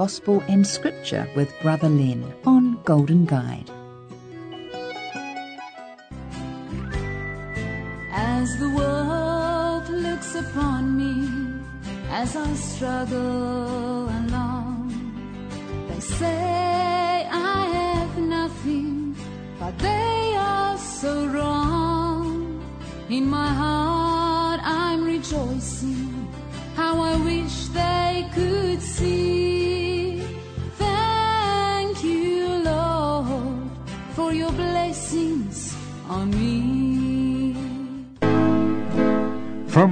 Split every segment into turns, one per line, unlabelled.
Gospel and Scripture with Brother Len on Golden Guide.
As the world looks upon me as I struggle along, they say I have nothing, but they are so wrong. In my heart,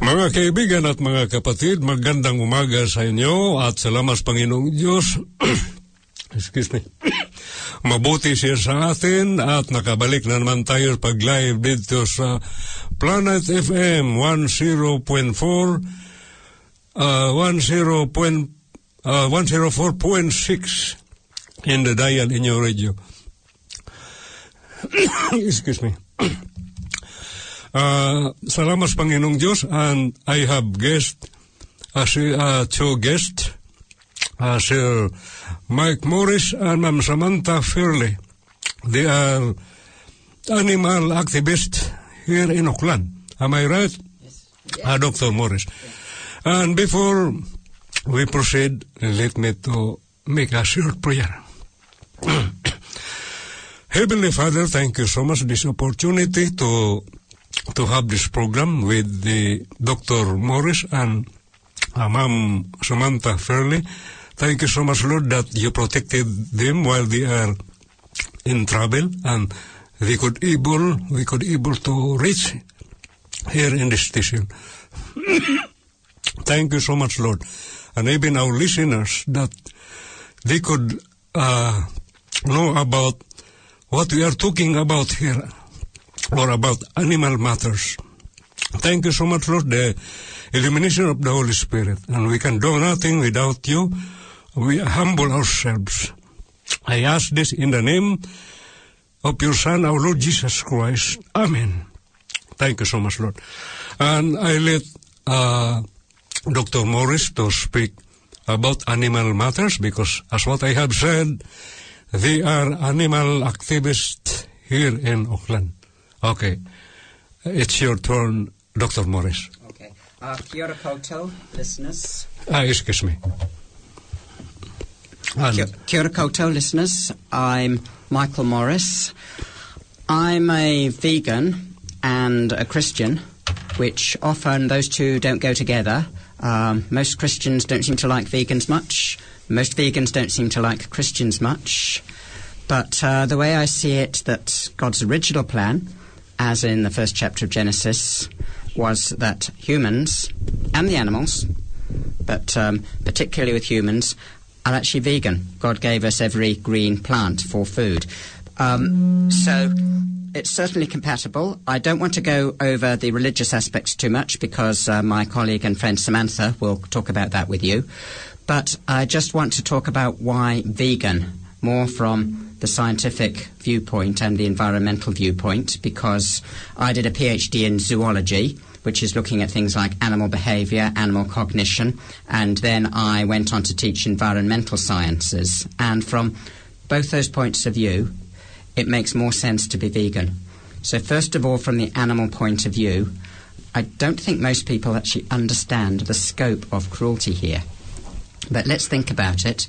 Mga kaibigan at mga kapatid, magandang umaga sa inyo at salamat sa Panginoong Diyos. Excuse me. Mabuti siya sa atin at nakabalik na naman tayo pag-live dito sa Planet FM 10.4 uh, 10. Point, uh, 104.6 in the dial in your radio. Excuse me. Uh, salamat sa Panginoong Diyos and I have guest, si, uh, two guests, uh, Sir Mike Morris and Ma'am Samantha Fairley. They are animal activists here in Auckland. Am I right? Yes. Uh, Dr. Morris. And before we proceed, let me to make a short prayer. Heavenly Father, thank you so much this opportunity to to have this program with the Dr. Morris and uh, Samantha Fairley. Thank you so much, Lord, that you protected them while they are in trouble and we could able we could able to reach here in the station. Thank you so much, Lord, and even our listeners that they could uh, know about what we are talking about here or about animal matters. Thank you so much, Lord, the illumination of the Holy Spirit. And we can do nothing without you. We humble ourselves. I ask this in the name of your Son, our Lord Jesus Christ. Amen. Thank you so much, Lord. And I let uh, Dr. Morris to speak about animal matters because, as what I have said, they are animal activists here in Auckland. Okay. It's your turn, Dr. Morris.
Okay. Uh, kia ora koutou, listeners.
Ah, excuse me. And
Kia, kia ora koutou, listeners. I'm Michael Morris. I'm a vegan and a Christian, which often those two don't go together. Um, most Christians don't seem to like vegans much. Most vegans don't seem to like Christians much. But uh, the way I see it, that God's original plan, as in the first chapter of Genesis, was that humans and the animals, but um, particularly with humans, are actually vegan. God gave us every green plant for food. Um, so it's certainly compatible. I don't want to go over the religious aspects too much because uh, my colleague and friend Samantha will talk about that with you. But I just want to talk about why vegan, more from the scientific viewpoint and the environmental viewpoint, because I did a PhD in zoology, which is looking at things like animal behavior, animal cognition, and then I went on to teach environmental sciences. And from both those points of view, it makes more sense to be vegan. So, first of all, from the animal point of view, I don't think most people actually understand the scope of cruelty here. But let's think about it.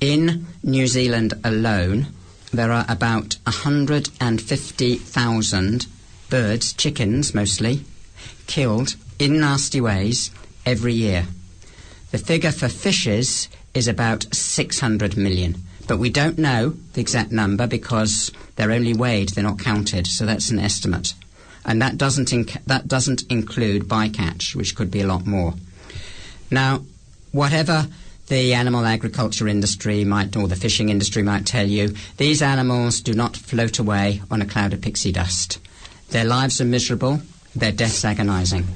In New Zealand alone, there are about 150,000 birds, chickens mostly, killed in nasty ways every year. The figure for fishes is about 600 million. But we don't know the exact number because they're only weighed, they're not counted, so that's an estimate. And that doesn't, inc- that doesn't include bycatch, which could be a lot more. Now, whatever the animal agriculture industry might, or the fishing industry might tell you, these animals do not float away on a cloud of pixie dust. Their lives are miserable, their deaths agonizing.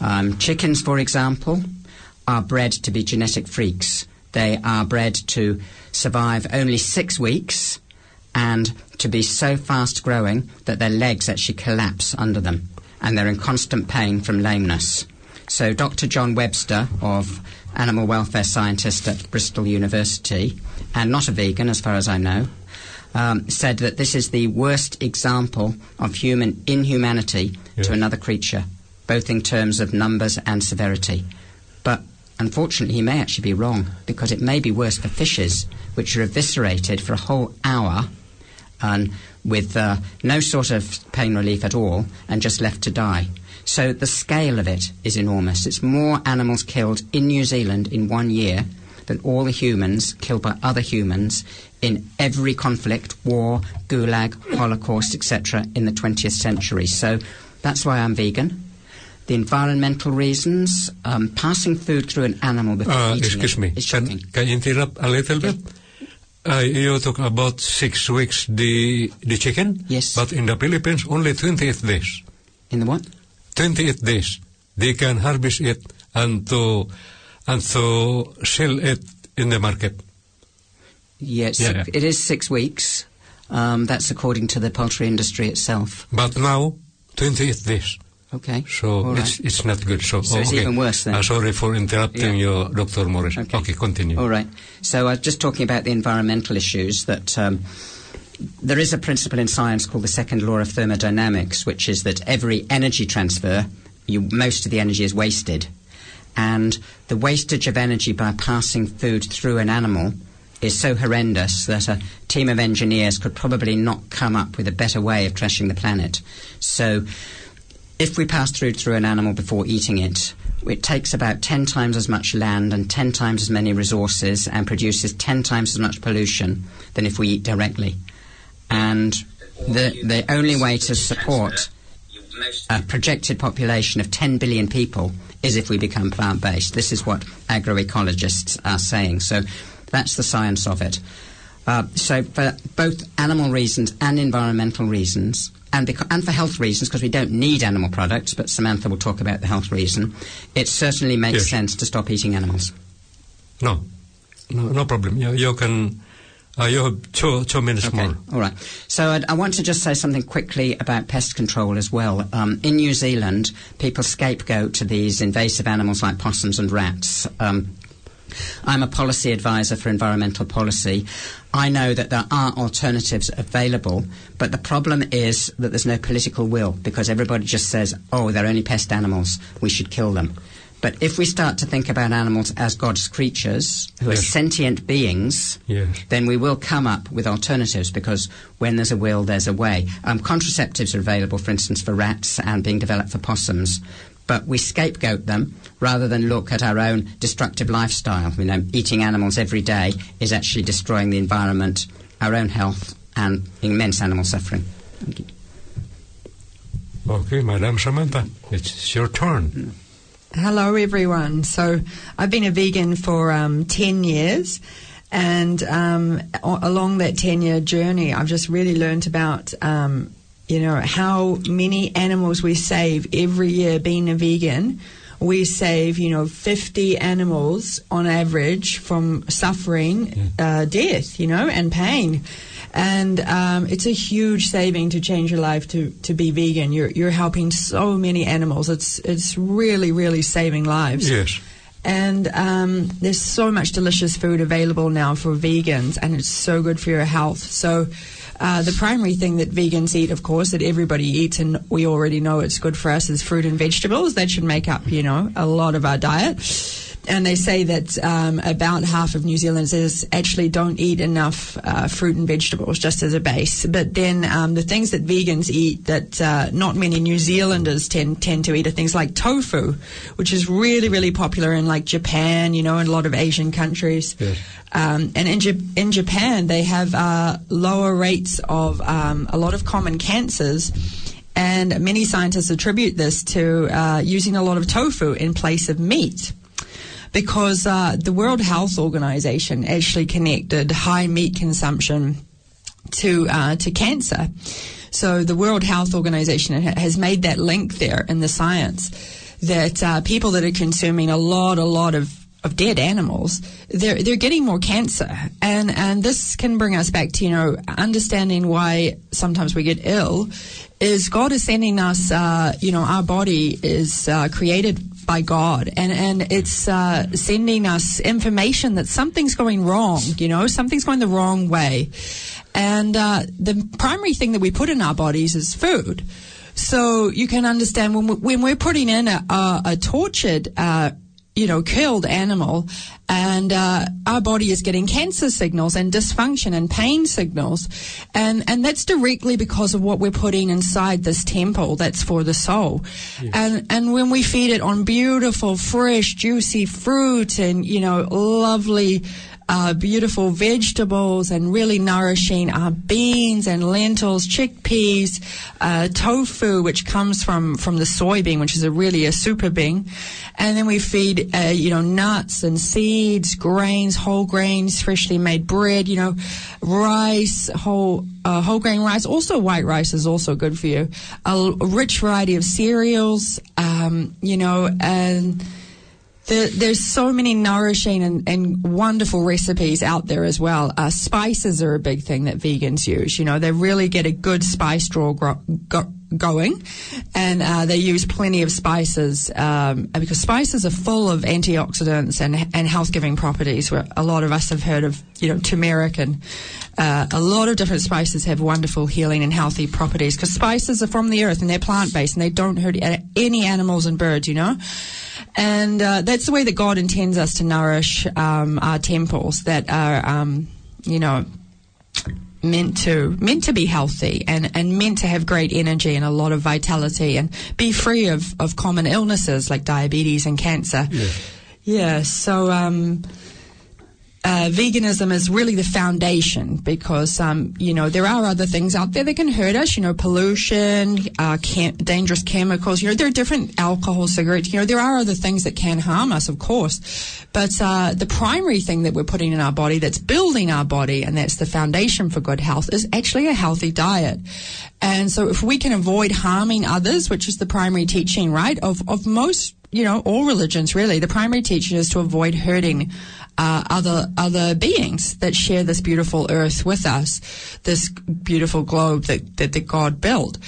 Um, chickens, for example, are bred to be genetic freaks. They are bred to survive only six weeks and to be so fast growing that their legs actually collapse under them and they're in constant pain from lameness. So, Dr. John Webster, of animal welfare scientist at Bristol University, and not a vegan as far as I know, um, said that this is the worst example of human inhumanity
Yes.
to another creature, both in terms of numbers and severity. But unfortunately, he may actually be wrong because it may be worse for fishes, which are eviscerated for a whole hour and with uh, no sort of pain relief at all and just left to die. So the scale of it is enormous. It's more animals killed in New Zealand in one year than all the humans killed by other humans in every conflict, war, gulag, holocaust, etc. in the 20th century. So that's why I'm vegan. The environmental reasons, um, passing food through an animal before
Uh,
eating
excuse
it
me.
is
Can, can I interrupt a little bit? Uh, you talk about six weeks the the chicken.
Yes.
But in the Philippines, only 28 days.
In the what?
28 days. They can harvest it and to and to sell it in the market.
Yes,
Yeah, yeah.
it is six weeks. Um, that's according to the poultry industry itself.
But now, 28 days.
Okay.
So
right.
it's it's not good. So,
So it's
okay.
even worse then.
Uh, sorry for interrupting
Yeah.
you, Dr. Morris.
Okay.
Okay, continue.
All right. So I was just talking about the environmental issues that um, there is a principle in science called the second law of thermodynamics, which is that every energy transfer, you, most of the energy is wasted. And the wastage of energy by passing food through an animal is so horrendous that a team of engineers could probably not come up with a better way of trashing the planet. So if we pass through through an animal before eating it, it takes about 10 times as much land and 10 times as many resources and produces 10 times as much pollution than if we eat directly. And the, the only way to support a projected population of 10 billion people is if we become plant based. This is what agroecologists are saying. So that's the science of it. Uh, so, for both animal reasons and environmental reasons, and, beca- and for health reasons, because we don't need animal products, but Samantha will talk about the health reason, it certainly makes
Yes.
sense to stop eating animals.
No, no, no problem. You, you can. Uh, you have two two minutes
Okay,
more.
all right. So I'd, I want to just say something quickly about pest control as well. Um, in New Zealand, people scapegoat these invasive animals like possums and rats. Um, I'm a policy advisor for environmental policy. I know that there are alternatives available, but the problem is that there's no political will because everybody just says, oh, they're only pest animals, we should kill them. But if we start to think about animals as God's creatures, who are sentient beings,
Yes.
then we will come up with alternatives because when there's a will, there's a way. Um, contraceptives are available, for instance, for rats and being developed for possums. But we scapegoat them rather than look at our own destructive lifestyle. You know, eating animals every day is actually destroying the environment, our own health, and immense animal suffering. Thank you.
Okay, Madam Samantha, it's your turn.
Hello, everyone. So, I've been a vegan for um, 10 years, and um, along that 10 year journey, I've just really learned about, um, you know, how many animals we save every year being a vegan. We save, you know, 50 animals on average from suffering uh, death, you know, and pain. And um, it's a huge saving to change your life to, to be vegan. You're, you're helping so many animals. It's, it's really, really saving lives.
Yes.
And um, there's so much delicious food available now for vegans, and it's so good for your health. So Uh, the primary thing that vegans eat, of course, that everybody eats, and we already know it's good for us, is fruit and vegetables. That should make up, you know, a lot of our diet and they say that um, about half of New Zealanders actually don't eat enough uh, fruit and vegetables just as a base. But then um, the things that vegans eat that uh, not many New Zealanders tend tend to eat are things like tofu, which is really really popular in like Japan, you know, in a lot of Asian countries.
Yes.
Um, and in, J- in Japan, they have uh, lower rates of um, a lot of common cancers. And many scientists attribute this to uh, using a lot of tofu in place of meat because uh, the World Health Organization actually connected high meat consumption to uh, to cancer. So the World Health Organization has made that link there in the science that uh, people that are consuming a lot, a lot of of dead animals, they're they're getting more cancer, and and this can bring us back to you know understanding why sometimes we get ill. Is God is sending us, uh, you know, our body is uh, created by God, and and it's uh, sending us information that something's going wrong. You know, something's going the wrong way, and uh, the primary thing that we put in our bodies is food. So you can understand when we, when we're putting in a, a, a tortured. You know, killed animal, and uh, our body is getting cancer signals and dysfunction and pain signals, and and that's directly because of what we're putting inside this temple that's for the soul, and and when we feed it on beautiful, fresh, juicy fruit and you know, lovely. Uh, beautiful vegetables and really nourishing uh, beans and lentils, chickpeas, uh, tofu, which comes from from the soybean, which is a really a super bean, and then we feed uh, you know nuts and seeds, grains, whole grains, freshly made bread, you know, rice, whole uh, whole grain rice. Also, white rice is also good for you. A, rich variety of cereals, um, you know, and. There, there's so many nourishing and, and wonderful recipes out there as well. Uh, spices are a big thing that vegans use. You know, they really get a good spice draw gro- go- going, and uh, they use plenty of spices um, because spices are full of antioxidants and and health giving properties. Where a lot of us have heard of, you know, turmeric and uh, a lot of different spices have wonderful healing and healthy properties because spices are from the earth and they're plant based and they don't hurt any animals and birds. You know. And uh, that's the way that God intends us to nourish um, our temples that are, um, you know, meant to meant to be healthy and, and meant to have great energy and a lot of vitality and be free of, of common illnesses like diabetes and cancer. Yeah. So. Um, uh, veganism is really the foundation because, um, you know, there are other things out there that can hurt us, you know, pollution, uh, chem- dangerous chemicals, you know, there are different alcohol, cigarettes, you know, there are other things that can harm us, of course. But, uh, the primary thing that we're putting in our body that's building our body and that's the foundation for good health is actually a healthy diet. And so if we can avoid harming others, which is the primary teaching, right, of, of most you know, all religions really. The primary teaching is to avoid hurting uh, other other beings that share this beautiful earth with us, this beautiful globe that that, that God built.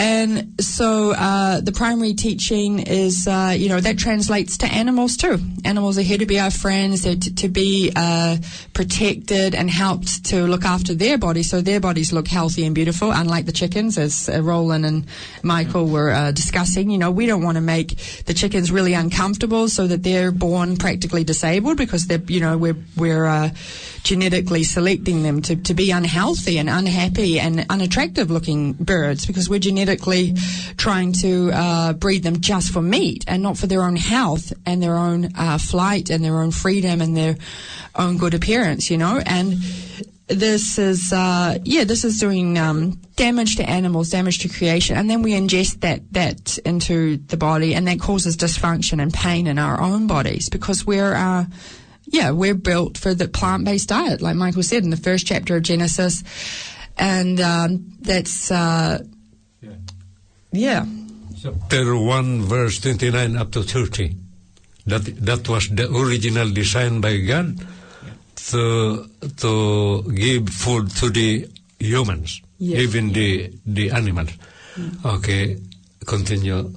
And so uh, the primary teaching is, uh, you know, that translates to animals too. Animals are here to be our friends, they're to, to be uh, protected and helped to look after their bodies so their bodies look healthy and beautiful, unlike the chickens, as uh, Roland and Michael were uh, discussing. You know, we don't want to make the chickens really uncomfortable so that they're born practically disabled because they're, you know, we're, we're uh, genetically selecting them to, to be unhealthy and unhappy and unattractive looking birds because we're genetically trying to uh, breed them just for meat and not for their own health and their own uh, flight and their own freedom and their own good appearance, you know. And this is, uh, yeah, this is doing um, damage to animals, damage to creation, and then we ingest that that into the body, and that causes dysfunction and pain in our own bodies because we're. Uh, yeah, we're built for the plant-based diet, like Michael said in the first chapter of Genesis, and um, that's uh, yeah.
Chapter 1, verse 29 up to 30. That, that was the original design by God to, to give food to the humans,
Yes.
even the, the animals. Okay, continue.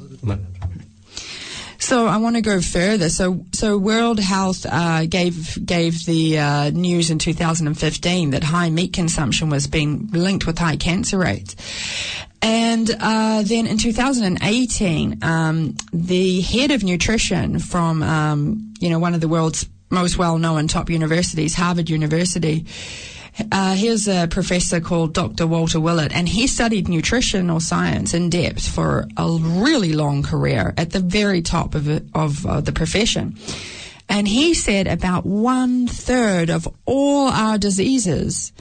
So I want to go further. So, so World Health uh, gave gave the uh, news in 2015 that high meat consumption was being linked with high cancer rates. And uh, then in 2018, um, the head of nutrition from um, you know one of the world's most well-known top universities, Harvard University, uh, here's a professor called Dr. Walter Willett, and he studied nutritional science in depth for a really long career at the very top of, of uh, the profession. And he said about one third of all our diseases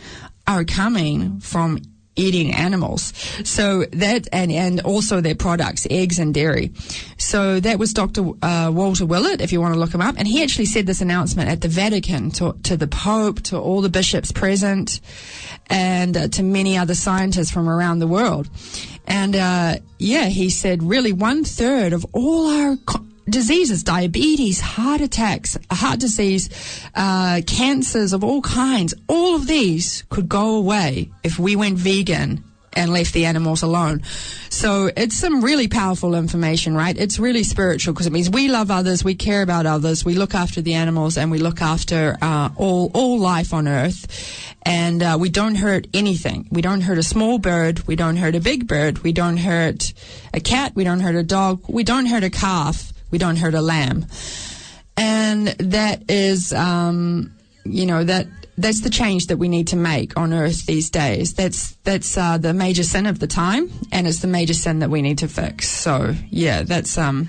are coming from eating animals. So that, and, and also their products, eggs and dairy. So that was Dr. Uh, Walter Willett, if you want to look him up. And he actually said this announcement at the Vatican to, to the Pope, to all the bishops present, and uh, to many other scientists from around the world. And, uh, yeah, he said really one third of all our diseases, diabetes, heart attacks, heart disease, uh, cancers of all kinds, all of these could go away if we went vegan and left the animals alone. So it's some really powerful information, right? It's really spiritual because it means we love others, we care about others, we look after the animals, and we look after uh, all all life on Earth, and uh, we don't hurt anything. We don't hurt a small bird, we don't hurt a big bird, we don't hurt a cat, we don't hurt a dog, we don't hurt a calf, we don't hurt a lamb, and that is, um, you know, that that's the change that we need to make on earth these days. That's that's uh, the major sin of the time, and it's the major sin that we need to fix. So yeah, that's um.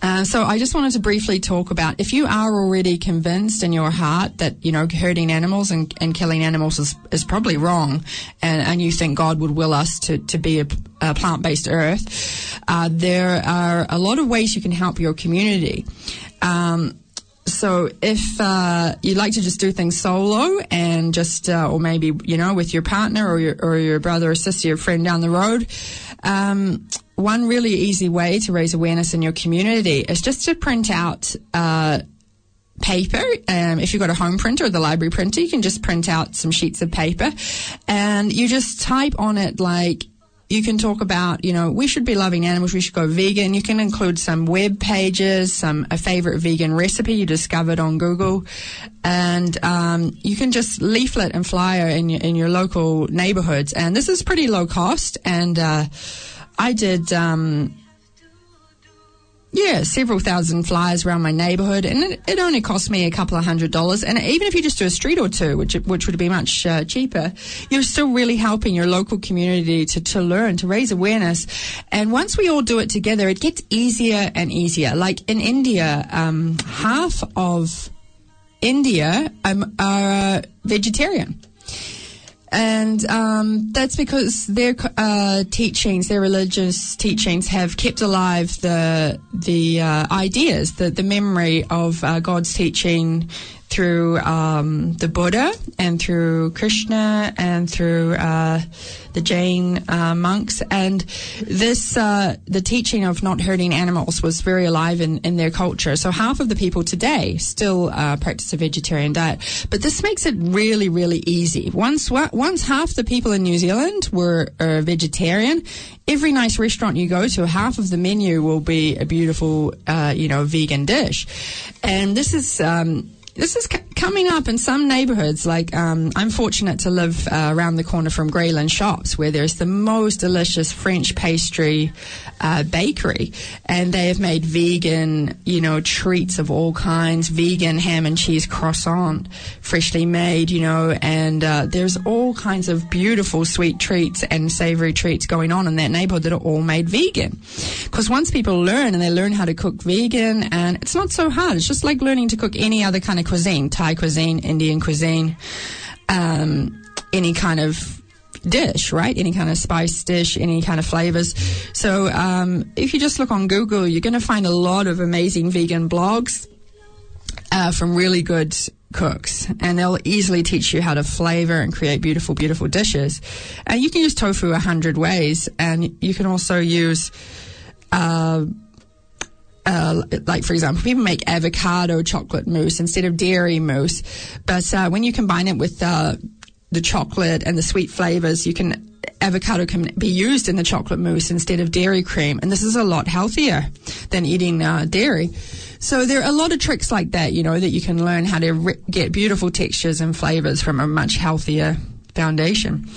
Uh, so I just wanted to briefly talk about if you are already convinced in your heart that you know hurting animals and, and killing animals is, is probably wrong, and, and you think God would will us to, to be a, a plant based earth, uh, there are a lot of ways you can help your community. Um, so if uh, you'd like to just do things solo and just, uh, or maybe you know, with your partner or your or your brother or sister, or friend down the road, um, one really easy way to raise awareness in your community is just to print out. Uh, paper. Um, if you've got a home printer or the library printer, you can just print out some sheets of paper and you just type on it like you can talk about, you know, we should be loving animals. We should go vegan. You can include some web pages, some a favorite vegan recipe you discovered on Google, and um, you can just leaflet and flyer in your in your local neighborhoods. And this is pretty low cost. And uh, I did. Um, yeah, several thousand flyers around my neighbourhood, and it, it, only cost me a couple of hundred dollars. And even if you just do a street or two, which which would be much uh, cheaper, you're still really helping your local community to to learn, to raise awareness. And once we all do it together, it gets easier and easier. Like in India, um, half of India um, are vegetarian and um, that's because their uh, teachings, their religious teachings, have kept alive the the uh, ideas, the the memory of uh, God's teaching through um, the Buddha and through Krishna and through uh, the Jain uh, monks. And this, uh, the teaching of not hurting animals was very alive in, in their culture. So half of the people today still uh, practice a vegetarian diet. But this makes it really, really easy. Once, once half the people in New Zealand were vegetarian, every nice restaurant you go to, half of the menu will be a beautiful, uh, you know, vegan dish. And this is, um, this is coming up in some neighborhoods. Like um, I'm fortunate to live uh, around the corner from Grey Lynn Shops, where there's the most delicious French pastry uh, bakery, and they have made vegan, you know, treats of all kinds, vegan ham and cheese croissant, freshly made, you know, and uh, there's all kinds of beautiful sweet treats and savory treats going on in that neighborhood that are all made vegan. Because once people learn and they learn how to cook vegan, and it's not so hard. It's just like learning to cook any other kind of cuisine, cuisine, Indian cuisine, um, any kind of dish, right? Any kind of spice dish, any kind of flavors. So um, if you just look on Google, you're going to find a lot of amazing vegan blogs uh, from really good cooks and they'll easily teach you how to flavor and create beautiful beautiful dishes and you can use tofu a hundred ways and you can also use uh, uh, like for example, people make avocado chocolate mousse instead of dairy mousse, but uh, when you combine it with uh, the chocolate and the sweet flavors. You can avocado can be used in the chocolate mousse instead of dairy cream, and this is a lot healthier than eating uh, dairy. So there are a lot of tricks like that, you know, that you can learn how to re- get beautiful textures and flavors from a much healthier foundation.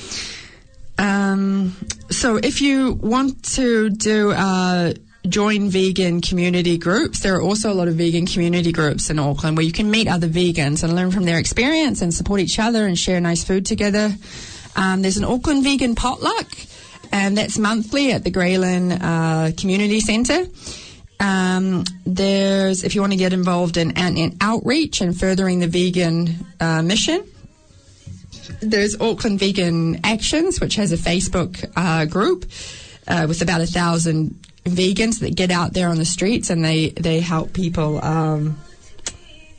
Um, so if you want to do uh, join vegan community groups, there are also a lot of vegan community groups in Auckland where you can meet other vegans and learn from their experience and support each other and share nice food together. Um, there's an Auckland vegan potluck, and that's monthly at the Grey Lynn uh, Community Centre. Um, there's, if you want to get involved in, in, in outreach and furthering the vegan uh, mission, there's Auckland Vegan Actions, which has a Facebook uh, group uh, with about a thousand vegans that get out there on the streets and they they help people. Um,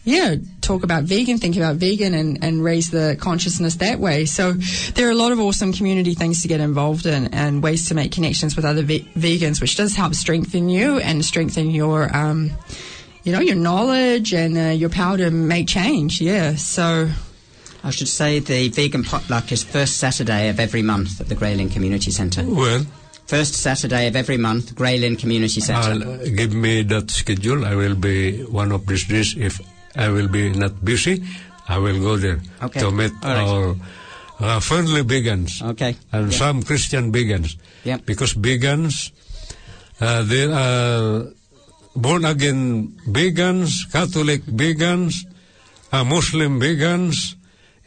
yeah, talk about vegan, think about vegan, and, and raise the consciousness that way. So there are a lot of awesome community things to get involved in and ways to make connections with other ve- vegans, which does help strengthen you and strengthen your, um, you know, your knowledge and uh, your power to make change. Yeah, so
I should say the vegan potluck is first Saturday of every month at the Grey Lynn Community Centre.
Well,
First Saturday of every month, Grey Lynn Community Centre.
Uh, give me that schedule. I will be one of these days. If I will be not busy, I will go there
Okay.
to meet
right.
our uh, friendly vegans
Okay.
and
Yeah.
some Christian vegans.
Yeah.
Because vegans, uh, there are born again vegans, Catholic vegans, uh, Muslim vegans,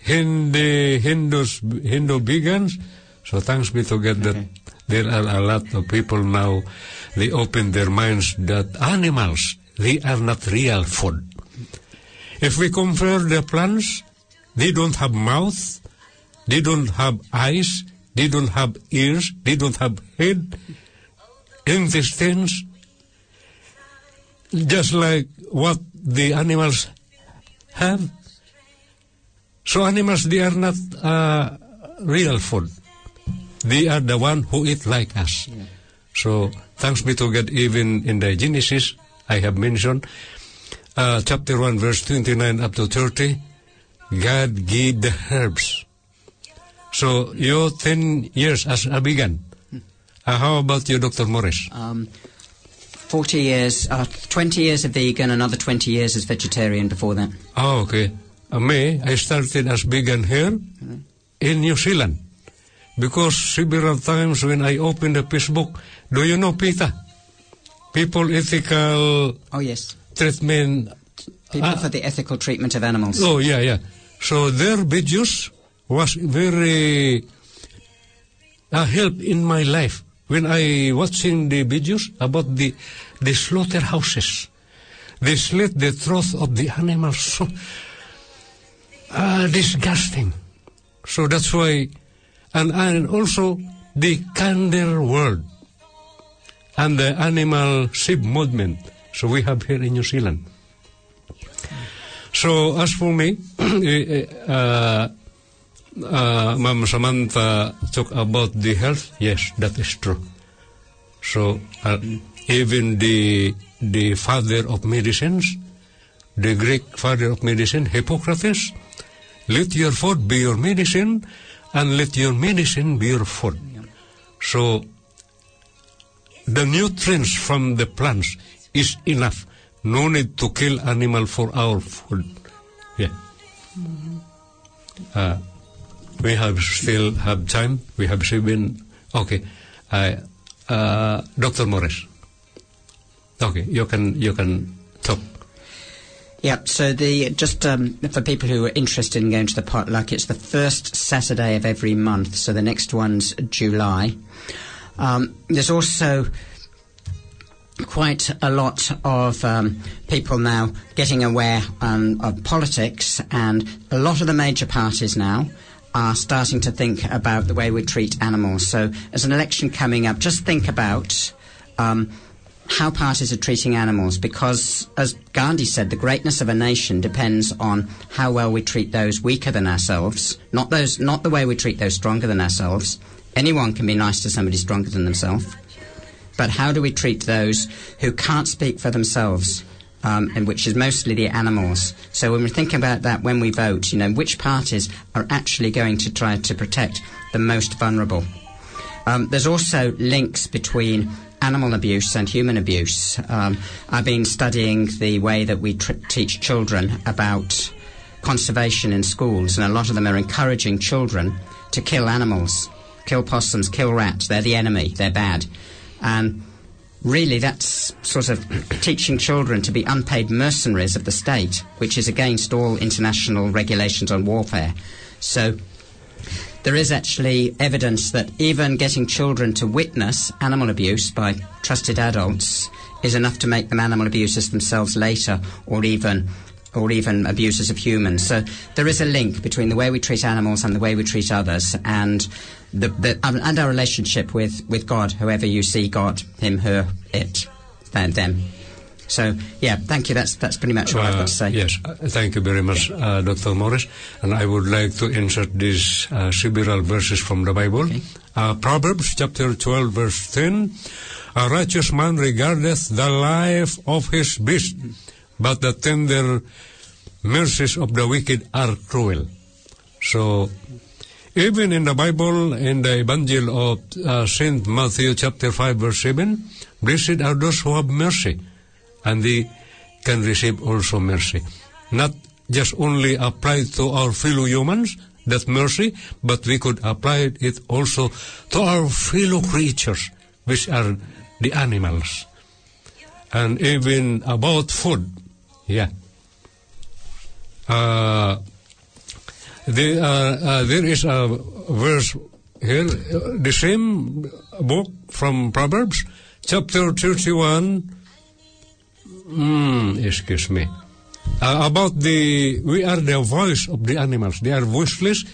Hindi, Hindus, Hindu vegans. So thanks be to God that there are a lot of people now, they open their minds that animals, they are not real food. If we compare the plants, they don't have mouth, they don't have eyes, they don't have ears, they don't have head, intestines, just like what the animals have. So animals, they are not uh, real food. They are the one who eat like us. So thanks be to God, even in the Genesis, I have mentioned, uh, chapter 1, verse 29 up to 30, God gave the herbs. So your 10 years as a vegan. Uh, how about you, Dr. Morris?
Um, 40 years, uh, 20 years as vegan, another 20 years as vegetarian before that.
Oh, okay. Uh, me, I started as vegan here in New Zealand. Because several times when I open the Facebook, do you know PETA? People Ethical
Oh, yes.
Treatment.
People
Ah.
for the ethical treatment of animals.
Oh, yeah, yeah. So their videos was very a help in my life when I watching the videos about the the slaughterhouses. They slit the throat of the animals. So uh, disgusting. So that's why, and and also the kinder world and the animal sheep movement. So we have here in New Zealand. So as for me, eh, eh, uh, uh, Ma'am Samantha talk about the health. Yes, that is true. So uh, even the the father of medicines, the Greek father of medicine, Hippocrates, let your food be your medicine, and let your medicine be your food. So the nutrients from the plants is enough. No need to kill animal for our food. Yeah. Uh, we have still have time. We have seven. Okay. I, uh, Dr. Morris. Okay, you can you can
Yeah, so the just um, for people who are interested in going to the potluck, it's the first Saturday of every month. So the next one's July. Um, there's also quite a lot of um, people now getting aware um, of politics, and a lot of the major parties now are starting to think about the way we treat animals. So, as an election coming up, just think about. Um, how parties are treating animals because, as Gandhi said, the greatness of a nation depends on how well we treat those weaker than ourselves, not those, not the way we treat those stronger than ourselves. Anyone can be nice to somebody stronger than themselves, but how do we treat those who can't speak for themselves? um, and which is mostly the animals. So when we think about that when we vote, you know, which parties are actually going to try to protect the most vulnerable? Um, there's also links between animal abuse and human abuse. Um, I've been studying the way that we tr- teach children about conservation in schools, and a lot of them are encouraging children to kill animals, kill possums, kill rats. They're the enemy, they're bad. And really, that's sort of teaching children to be unpaid mercenaries of the state, which is against all international regulations on warfare. So, there is actually evidence that even getting children to witness animal abuse by trusted adults is enough to make them animal abusers themselves later, or even or even abusers of humans. So there is a link between the way we treat animals and the way we treat others, and the, the and our relationship with, with God, whoever you see God, him, her, it, them. So yeah, thank you. That's that's pretty much what I've got to say.
Yes, uh, thank you very much, uh, Dr. Morris. And I would like to insert these uh, several verses from the Bible.
Okay.
Uh, Proverbs chapter 12, verse 10. A righteous man regardeth the life of his beast, but the tender mercies of the wicked are cruel. So, even in the Bible, in the Evangel of uh, Saint Matthew chapter 5, verse 7, blessed are those who have mercy and they can receive also mercy. Not just only applied to our fellow humans, that mercy, but we could apply it also to our fellow creatures, which are the animals. And even about food, yeah. Uh, there, uh, uh, there is a verse here, the same book from Proverbs, chapter 31, Mm, excuse me. Uh, about the, we are the voice of the animals. They are voiceless.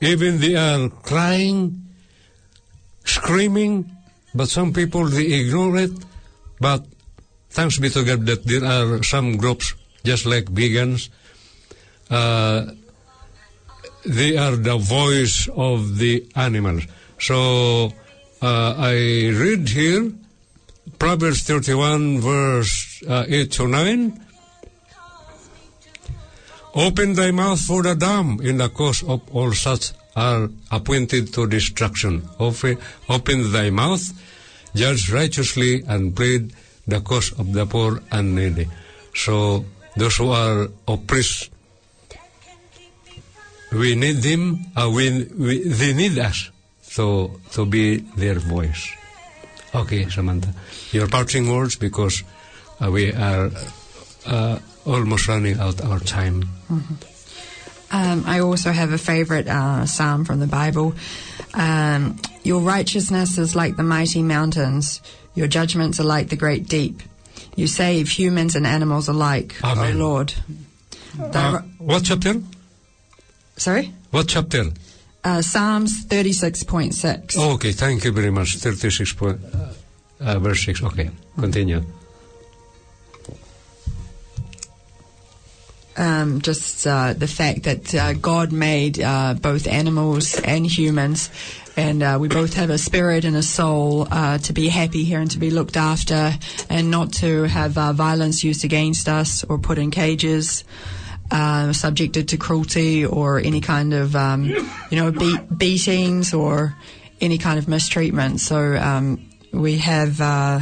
Even they are crying, screaming, but some people they ignore it. But thanks be to God that there are some groups, just like vegans, uh, they are the voice of the animals. So uh, I read here Proverbs 31, verse uh, 8 to 9. Open thy mouth for the dumb in the cause of all such are appointed to destruction. Open, thy mouth, judge righteously, and plead the cause of the poor and needy. So those who are oppressed, we need them, uh, we, we, they need us to, to be their voice. Okay, Samantha. Your parting words because uh, we are uh, almost running out our time.
Um, I also have a favorite uh, psalm from the Bible. Um, your righteousness is like the mighty mountains. Your judgments are like the great deep. You save humans and animals alike,
Amen.
O Lord. The
Uh, what chapter?
sorry?
What chapter?
Uh, Psalms 36.6.
Oh, okay, thank you very much. 36 point, uh, uh, verse 6. Okay, continue.
um, just uh, the fact that uh, God made uh, both animals and humans, and uh, we both have a spirit and a soul uh, to be happy here and to be looked after, and not to have uh, violence used against us or put in cages. Uh, subjected to cruelty or any kind of, um, you know, beat, beatings or any kind of mistreatment. So um, we have uh,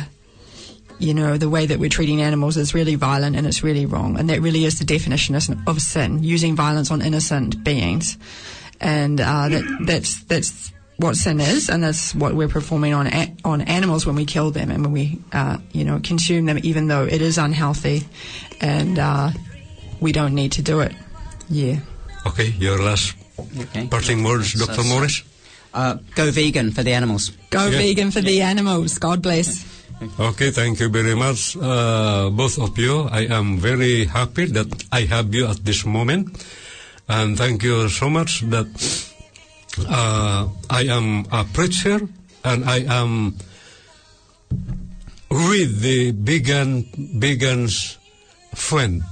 you know, the way that we're treating animals is really violent and it's really wrong. And that really is the definition of- of sin, using violence on innocent beings. And uh, that, that's that's what sin is, and that's what we're performing on a- on animals when we kill them and when we, uh, you know, consume them, even though it is unhealthy, and uh, we don't need to do it. Yeah.
Okay, your last
Okay.
parting words, Dr.
so-
Morris?
Uh, go vegan for the animals.
Go
Yeah.
vegan for the animals. God bless.
Okay, thank you very much, uh, both of you. I am very happy that I have you at this moment. And thank you so much that uh, I am a preacher and I am with the vegan, vegans friend.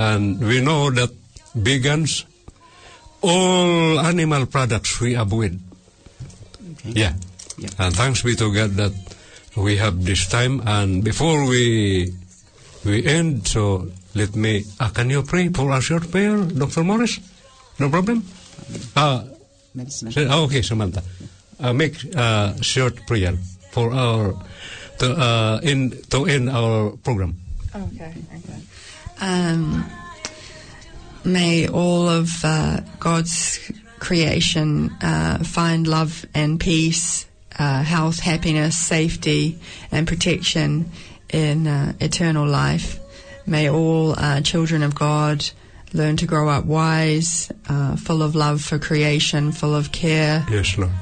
And we know that vegans, all animal products we avoid. Yeah.
Yeah.
And thanks be to God that we have this time. And before we we end. So let me. Uh, can you pray for a short prayer, Dr. Morris? No problem. Uh,
Samantha.
oh, okay, Samantha. Uh, make a short prayer for our to uh, in to end our program.
Okay, okay. Um, may all of uh, God's creation uh, find love and peace, uh, health, happiness, safety, and protection in uh, eternal life. May all uh, children of God learn to grow up wise, uh, full of love for creation, full of care.
Yes, Lord.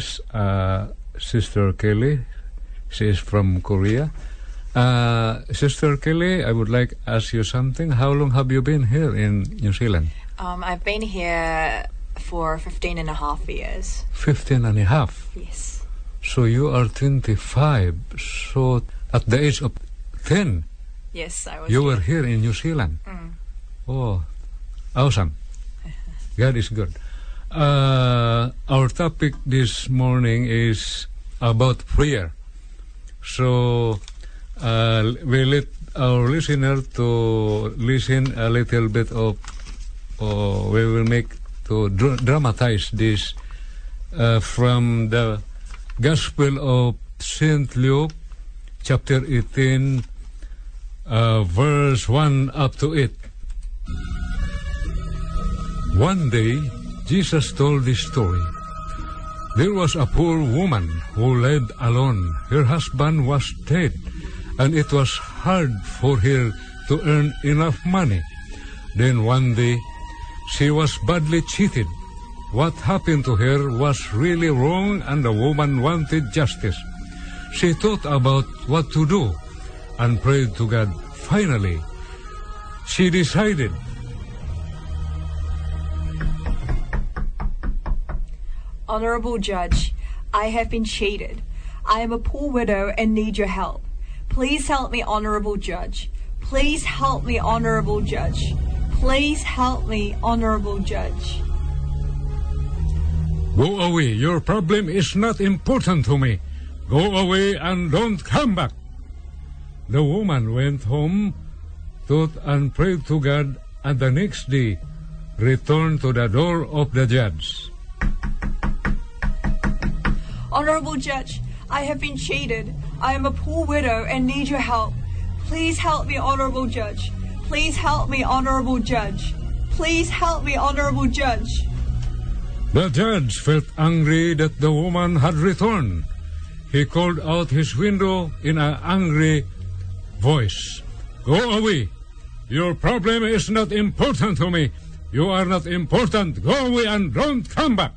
Guest, uh, Sister Kelly. She is from Korea. Uh, Sister Kelly, I would like to ask you something. How long have you been here in New Zealand?
Um, I've been here for 15 and a half years.
Fifteen and a half.
Yes.
So you are 25. So at the age of 10,
Yes, I was.
you
here.
were here in New Zealand.
Mm.
Oh, awesome. God is good. Uh, our topic this morning is about prayer. So uh, we let our listener to listen a little bit of, or we will make to dr- dramatize this uh, from the Gospel of Saint Luke, chapter 18, uh, verse 1 up to 8. One day, Jesus told this story. There was a poor woman who lived alone. Her husband was dead, and it was hard for her to earn enough money. Then one day, she was badly cheated. What happened to her was really wrong, and the woman wanted justice. She thought about what to do and prayed to God. Finally, she decided
Honorable Judge, I have been cheated. I am a poor widow and need your help. Please help me, Honorable Judge. Please help me, Honorable Judge. Please help me, Honorable Judge.
Go away. Your problem is not important to me. Go away and don't come back. The woman went home, thought and prayed to God, and the next day returned to the door of the judge.
Honorable Judge, I have been cheated. I am a poor widow and need your help. Please help me, Honorable Judge. Please help me, Honorable Judge. Please help me, Honorable Judge.
The judge felt angry that the woman had returned. He called out his window in an angry voice. Go away. Your problem is not important to me. You are not important. Go away and don't come back.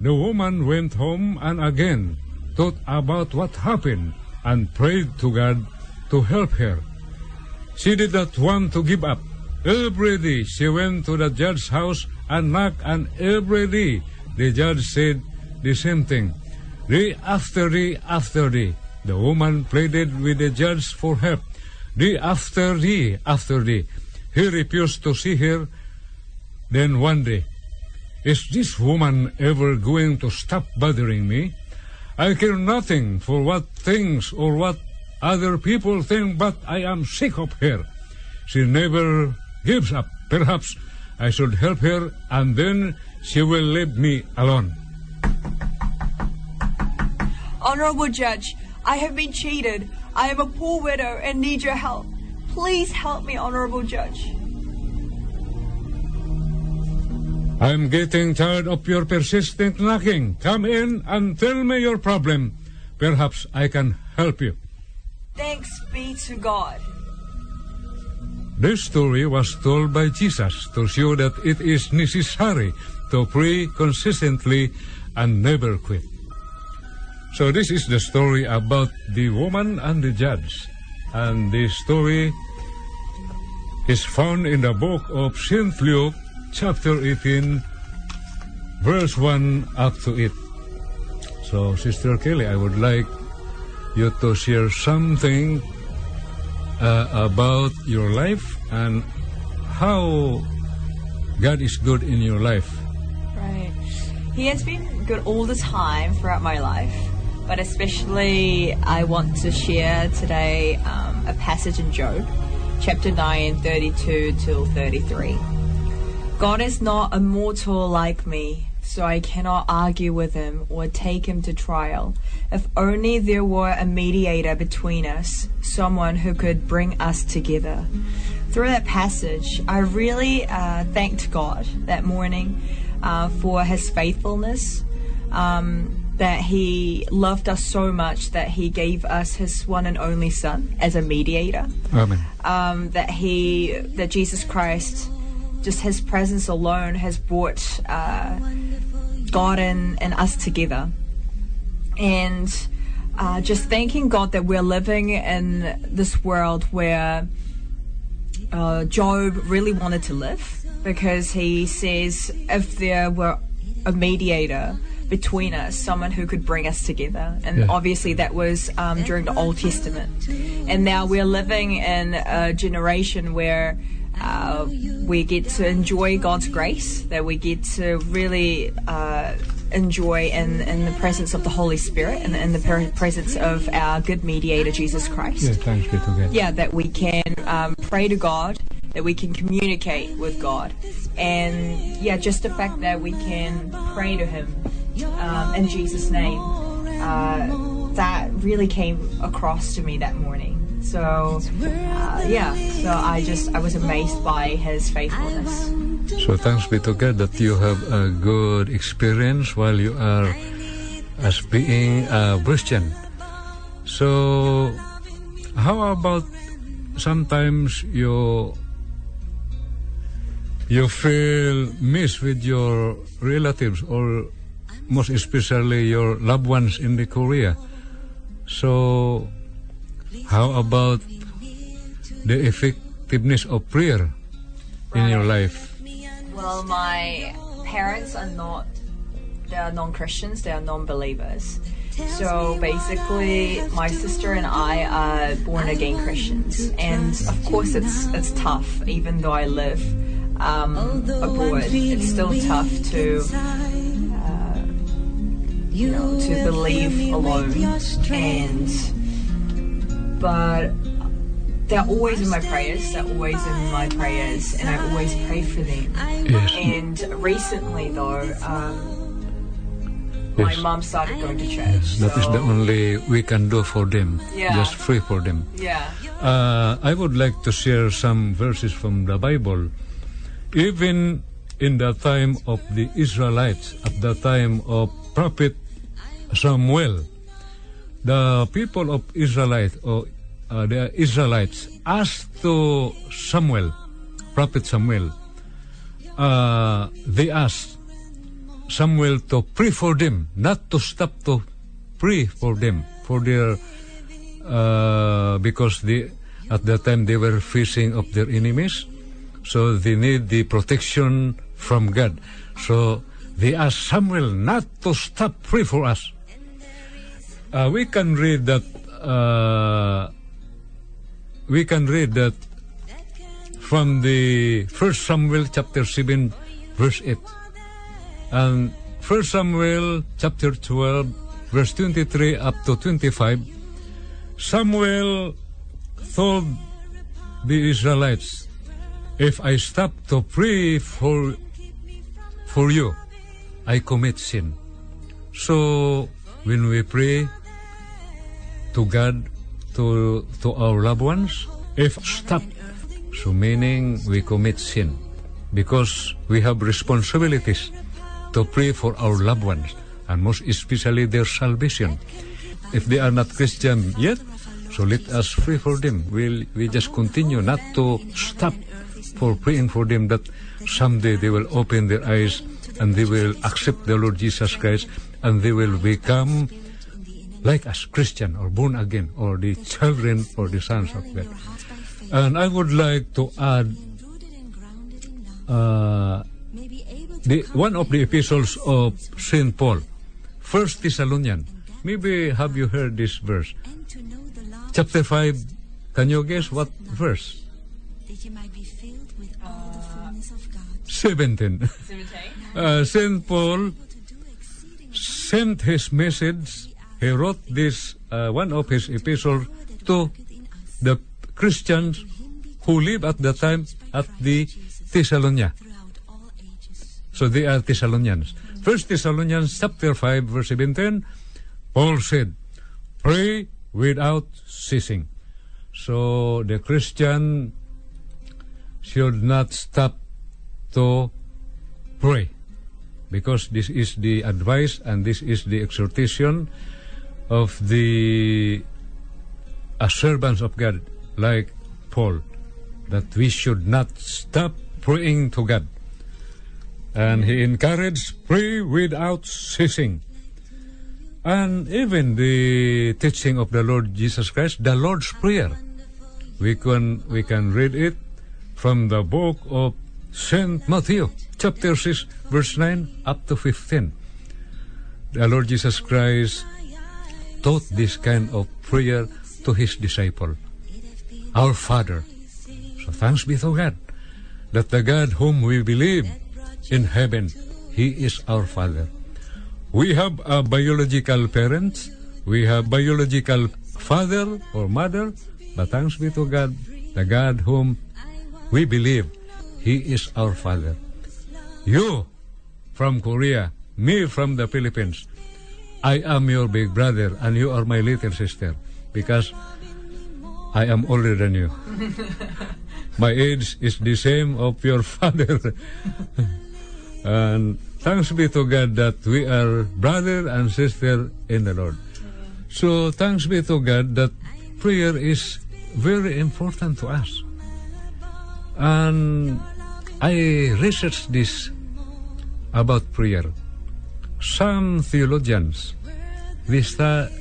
The woman went home and again thought about what happened and prayed to God to help her. She did not want to give up. Every day she went to the judge's house and knocked, and every day the judge said the same thing. Day after day after day, the woman pleaded with the judge for help. Day after day after day, he refused to see her. Then one day, is this woman ever going to stop bothering me? I care nothing for what things or what other people think, but I am sick of her. She never gives up. Perhaps I should help her, and then she will leave me alone.
Honorable Judge, I have been cheated. I am a poor widow and need your help. Please help me, Honorable Judge.
I'm getting tired of your persistent knocking. Come in and tell me your problem. Perhaps I can help you.
Thanks be to God.
This story was told by Jesus to show that it is necessary to pray consistently and never quit. So this is the story about the woman and the judge. And the story is found in the book of St. Luke, chapter 18, verse 1 up to it. So, Sister Kelly, I would like you to share something uh, about your life and how God is good in your life.
Right. He has been good all the time throughout my life, but especially I want to share today um, a passage in Job, chapter 9, 32 till 33. God is not a mortal like me, so I cannot argue with him or take him to trial. If only there were a mediator between us, someone who could bring us together. Through that passage, I really uh, thanked God that morning uh, for his faithfulness. Um, that he loved us so much that he gave us his one and only son as a mediator
Amen.
um, that he that jesus christ just his presence alone has brought uh, god and, and us together and uh, just thanking god that we're living in this world where uh, Job really wanted to live because he says if there were a mediator between us, someone who could bring us together. And
Yeah.
obviously that was um, during the Old Testament. And now we're living in a generation where uh, we get to enjoy God's grace, that we get to really uh, enjoy in, in the presence of the Holy Spirit and in the pre- presence of our good mediator, Jesus Christ
Yeah, thanks be to
yeah, that we can um, pray to God, that we can communicate with God, and yeah, just the fact that we can pray to Him um, in Jesus' name, uh, that really came across to me that morning. So uh, yeah, so I just I was amazed by His faithfulness.
So thanks be to God that you have a good experience while you are as being a Christian. So how about sometimes you you feel miss with your relatives or most especially your loved ones in the Korea. So how about the effectiveness of prayer in your life?
Well, my parents are not, they are non Christians, they are non believers. So basically, my sister and I are born again Christians. And of course, it's, it's tough, even though I live um, abroad. It's still tough to, uh, you know, to believe alone. And, but they're always in my prayers. They're always in my prayers, and I always pray for them.
Yes.
And recently, though, um, my
Yes.
mom started going to church.
That is
so-
the only we can do for them.
Yeah.
Just pray for them.
Yeah.
Uh, I would like to share some verses from the Bible. Even in the time of the Israelites, at the time of Prophet Samuel, the people of Israelite or uh, the Israelites asked to Samuel, Prophet Samuel, uh, they asked Samuel to pray for them, not to stop to pray for them, for their uh, because they at that time they were facing of their enemies, so they need the protection from God. So they asked Samuel not to stop pray for us. Uh, we can read that. Uh, we can read that from the First Samuel chapter seven, verse eight, and First Samuel chapter twelve, verse twenty-three up to twenty-five. Samuel told the Israelites, "If I stop to pray for for you, I commit sin." So when we pray to God, to to our loved ones, if stop, so meaning we commit sin, because we have responsibilities to pray for our loved ones, and most especially their salvation. If they are not Christian yet, so let us pray for them. We'll, we just continue not to stop for praying for them that someday they will open their eyes and they will accept the Lord Jesus Christ and they will become like us, Christian or born again, or the children or the sons of God. And I would like to add uh, the one of the epistles of Saint Paul, First Thessalonian. Maybe have you heard this verse? Chapter five. Can you guess what verse? Seventeen. Uh, Saint Paul sent his message. He wrote this uh, one of his epistles to the Christians who live at the time at the Thessalonica. So they are Thessalonians. First Thessalonians chapter 5 verse 17, Paul said, pray without ceasing. So the Christian should not stop to pray because this is the advice and this is the exhortation of the servants of God like Paul that we should not stop praying to God. And he encouraged pray without ceasing. And even the teaching of the Lord Jesus Christ, the Lord's Prayer, we can we can read it from the book of Saint Matthew, chapter 6, verse 9 up to 15. The Lord Jesus Christ taught this kind of prayer to his disciple. Our Father. So thanks be to God that the God whom we believe in heaven, He is our Father. We have a biological parents, we have biological father or mother, but thanks be to God, the God whom we believe, He is our Father. You from Korea, me from the Philippines, I am your big brother and you are my little sister because I am older than you. my age is the same of your father. and thanks be to God that we are brother and sister in the Lord. So thanks be to God that prayer is very important to us. And I researched this about prayer. Some theologians, they stu-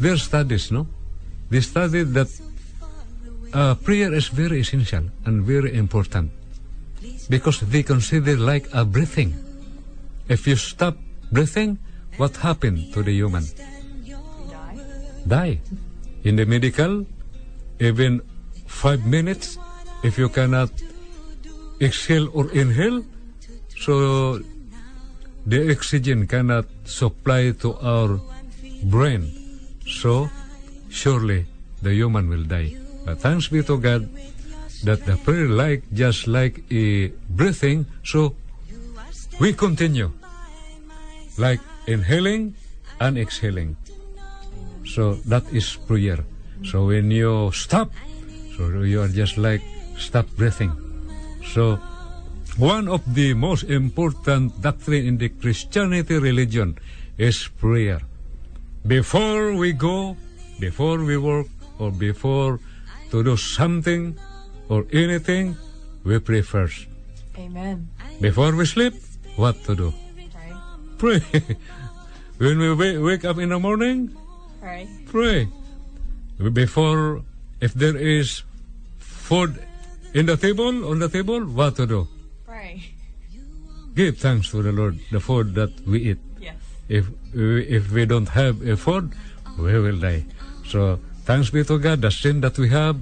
their studies, no? They studied that uh, prayer is very essential and very important because they consider like a breathing. If you stop breathing, what happened to the human? Die. In the medical, even five minutes, if you cannot exhale or inhale, so the oxygen cannot supply to our brain. So surely the human will die. But thanks be to God that the prayer like just like a breathing, so we continue like inhaling and exhaling. So that is prayer. So when you stop, so you are just like stop breathing. So one of the most important doctrine in the Christianity religion is prayer. Before we go, before we work, or before to do something or anything, we pray first.
Amen.
Before we sleep, what to do?
Pray.
Pray. when we wake up in the morning,
Pray.
pray. Before, if there is food in the table, on the table, what to do? Give thanks to the Lord, the food that we eat.
Yes.
If we, if we don't have a food, we will die. So thanks be to God, the sin that we have,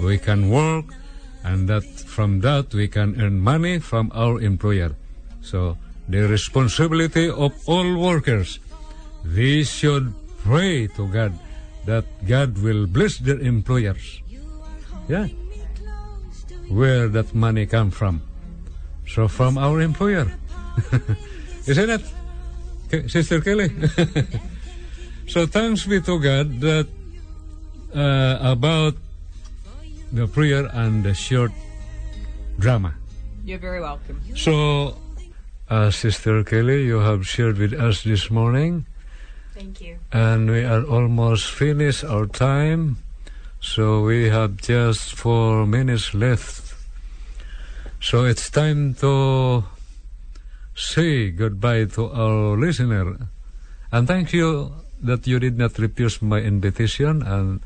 we can work, and that from that we can earn money from our employer. So the responsibility of all workers, they should pray to God that God will bless their employers. Yeah. Where that money come from? So from our employer. Isn't it? Ke- Sister Kelly? so thanks be to God that uh, about the prayer and the short drama.
You're very welcome.
So, uh, Sister Kelly, you have shared with us this morning,
Thank you.
and we are almost finished our time. So we have just four minutes left. So it's time to say goodbye to our listener. And thank you
that you did not refuse my invitation and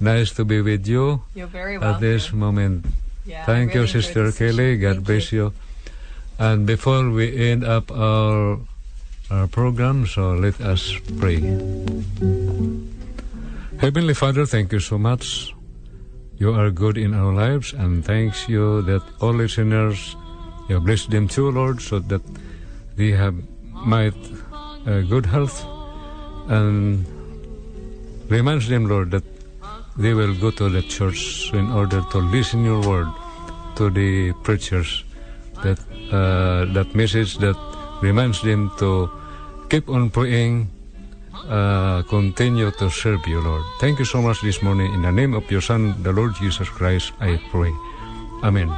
nice to be with you
You're very
at
welcome.
this moment.
Yeah,
Thank you,
really enjoyed
Sister. Kelly. God
Thank
bless you. And before we end up our our program, so let us pray. Heavenly Father, thank you so much. You are good in our lives, and thanks you that all listeners, you bless them too, Lord, so that they have might uh, good health, and reminds them, Lord, that they will go to the church in order to listen your word to the preachers. That uh, that message that reminds them to keep on praying, uh, continue to serve you, Lord. Thank you so much this morning. In the name of your Son, the Lord Jesus Christ, I pray. Amen.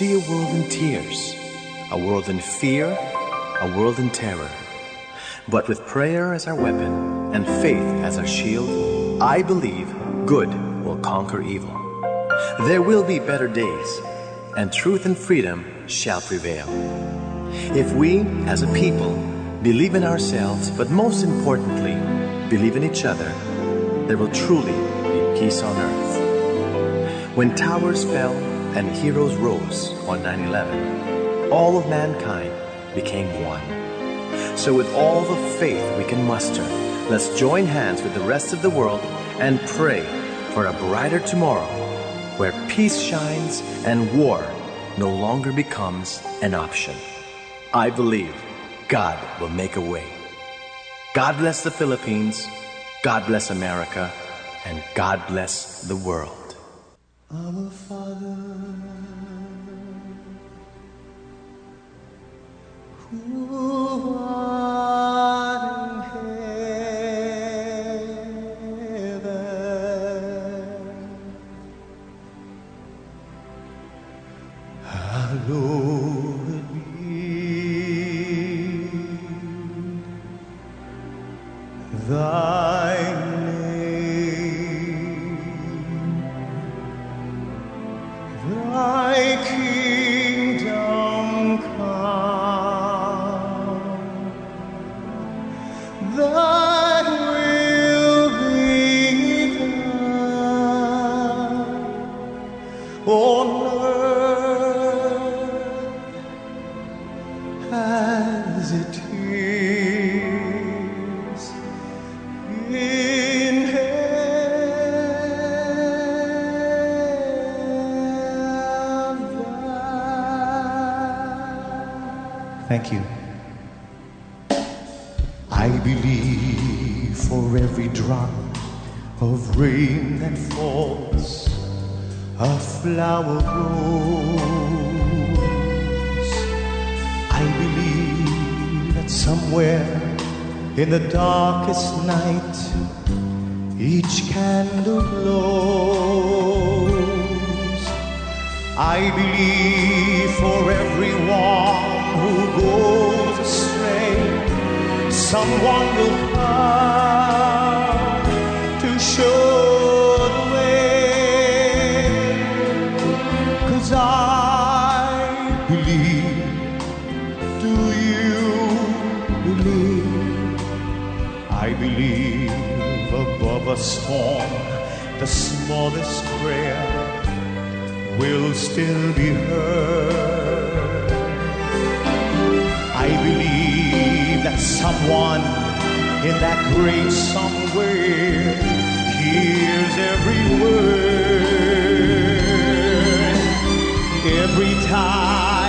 See a world in tears, a world in fear, a world in terror. But with prayer as our weapon and faith as our shield, I believe good will conquer evil. There will be better days, and truth and freedom shall prevail. If we, as a people, believe in ourselves, but most importantly, believe in each other, there will truly be peace on earth. When towers fell and heroes rose on 9 11, all of mankind became one. So, with all the faith we can muster, let's join hands with the rest of the world and pray for a brighter tomorrow where peace shines and war no longer becomes an option. I believe God will make a way. God bless the Philippines, God bless America, and God bless the world.
Our Father. Thank you. I believe for every drop of rain that falls, a flower grows. I believe that somewhere in the darkest night, each candle glows. I believe for everyone who someone will come to show the way. Cause I believe, do you believe? I believe above a storm, the smallest prayer will still be heard. that someone in that grave somewhere hears every word every time.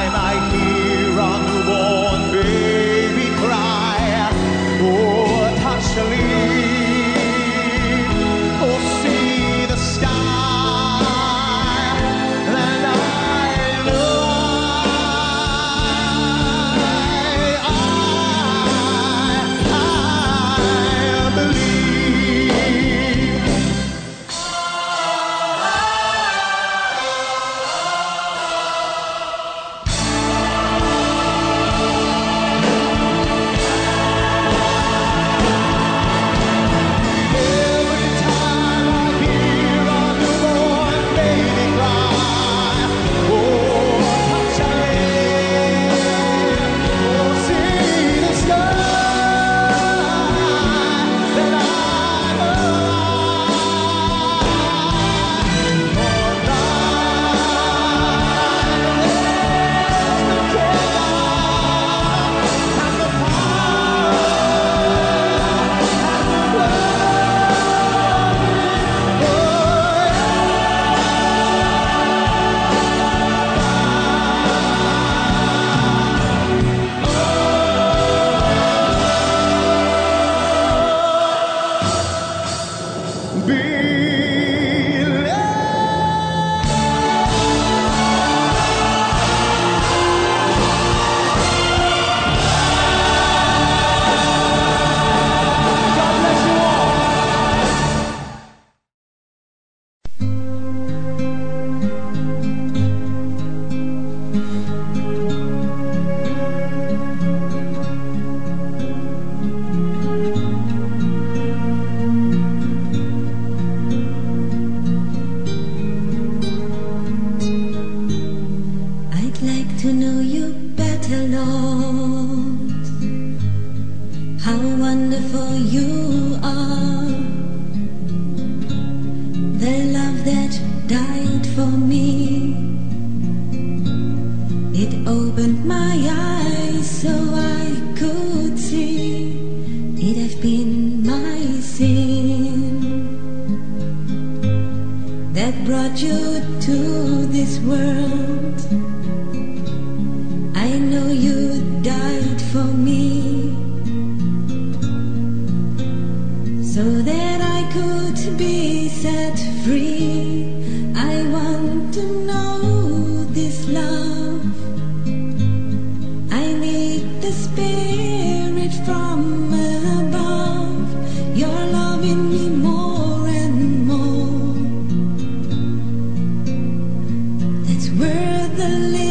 the